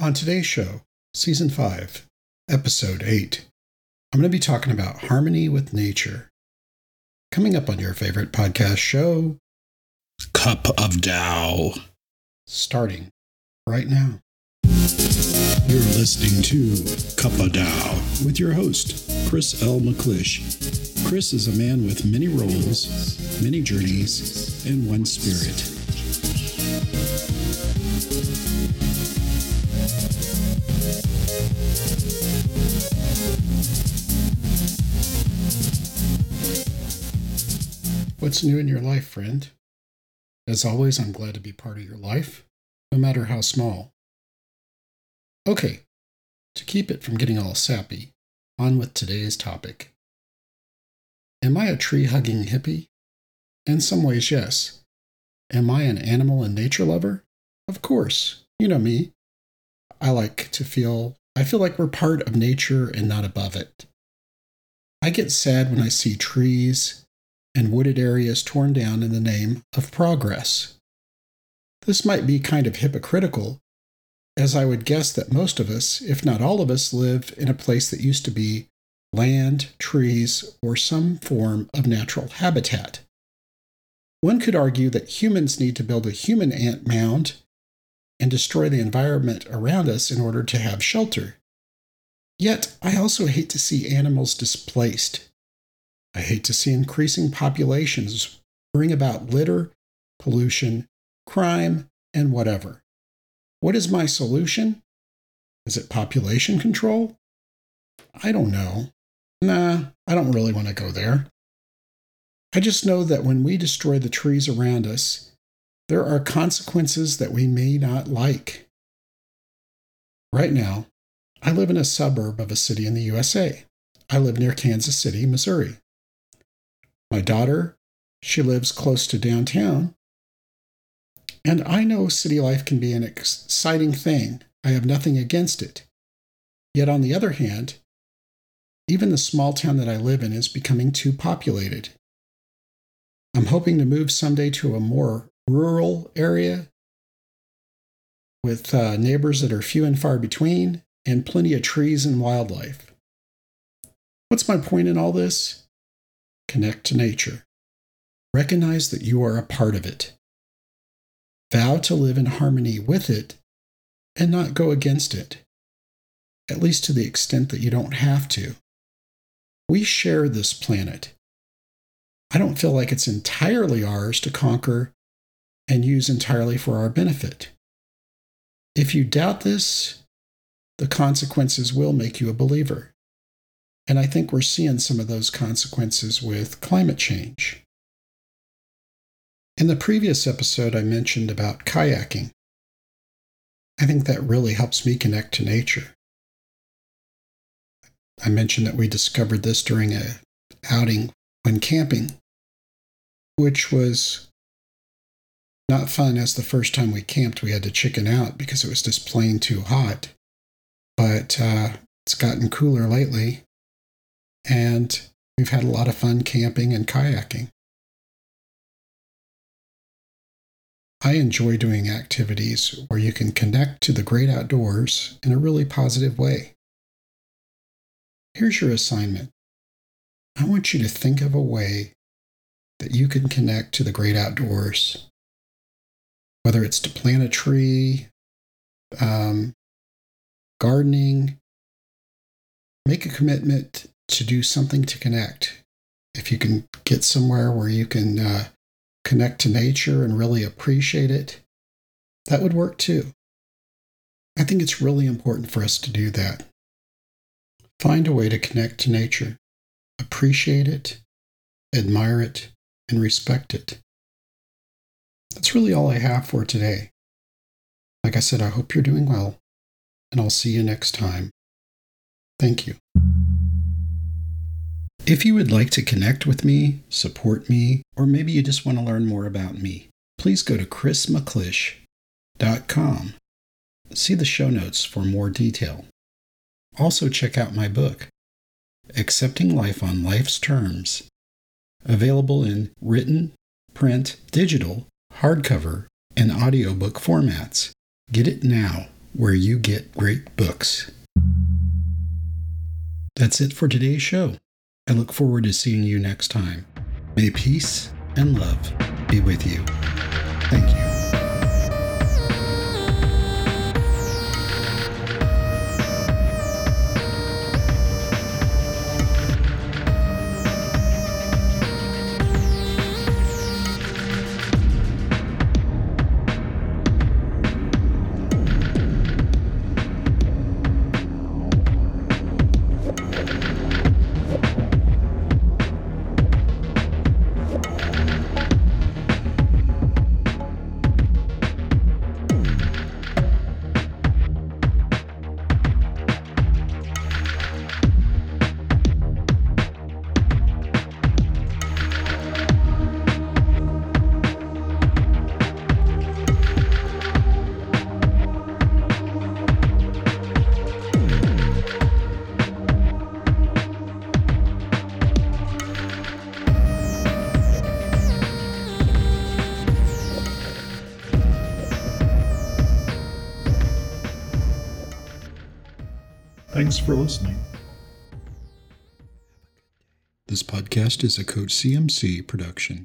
On today's show, Season 5, Episode 8, I'm going to be talking about harmony with nature. Coming up on your favorite podcast show, Cup of Tao. starting right now. You're listening to Cup of Tao with your host, Chris L. McClish. Chris is a man with many roles, many journeys, and one spirit. What's new in your life, friend? As always, I'm glad to be part of your life, no matter how small. Okay, to keep it from getting all sappy, on with today's topic. Am I a tree hugging hippie? In some ways, yes. Am I an animal and nature lover? Of course. You know me. I like to feel, I feel like we're part of nature and not above it. I get sad when I see trees and wooded areas torn down in the name of progress. This might be kind of hypocritical, as I would guess that most of us, if not all of us, live in a place that used to be land, trees, or some form of natural habitat. One could argue that humans need to build a human ant mound and destroy the environment around us in order to have shelter. Yet, I also hate to see animals displaced. I hate to see increasing populations bring about litter, pollution, crime, and whatever. What is my solution? Is it population control? I don't know. Nah, I don't really want to go there. I just know that when we destroy the trees around us, there are consequences that we may not like. Right now, I live in a suburb of a city in the USA. I live near Kansas City, Missouri. My daughter, she lives close to downtown. And I know city life can be an exciting thing. I have nothing against it. Yet, on the other hand, even the small town that I live in is becoming too populated. I'm hoping to move someday to a more rural area with uh, neighbors that are few and far between and plenty of trees and wildlife. What's my point in all this? Connect to nature. Recognize that you are a part of it. Vow to live in harmony with it and not go against it, at least to the extent that you don't have to. We share this planet. I don't feel like it's entirely ours to conquer and use entirely for our benefit. If you doubt this, the consequences will make you a believer. And I think we're seeing some of those consequences with climate change. In the previous episode, I mentioned about kayaking. I think that really helps me connect to nature. I mentioned that we discovered this during a outing when camping, which was not fun as the first time we camped. We had to chicken out because it was just plain too hot. But uh, it's gotten cooler lately, and we've had a lot of fun camping and kayaking. I enjoy doing activities where you can connect to the great outdoors in a really positive way. Here's your assignment I want you to think of a way that you can connect to the great outdoors, whether it's to plant a tree, um, gardening. Make a commitment to do something to connect. If you can get somewhere where you can uh, connect to nature and really appreciate it, that would work too. I think it's really important for us to do that. Find a way to connect to nature, appreciate it, admire it, and respect it. That's really all I have for today. Like I said, I hope you're doing well, and I'll see you next time. Thank you. If you would like to connect with me, support me, or maybe you just want to learn more about me, please go to chrismcclish.com. See the show notes for more detail. Also, check out my book, Accepting Life on Life's Terms, available in written, print, digital, hardcover, and audiobook formats. Get it now where you get great books. That's it for today's show. I look forward to seeing you next time. May peace and love be with you. Thank you. Thanks for listening. This podcast is a Coach CMC production.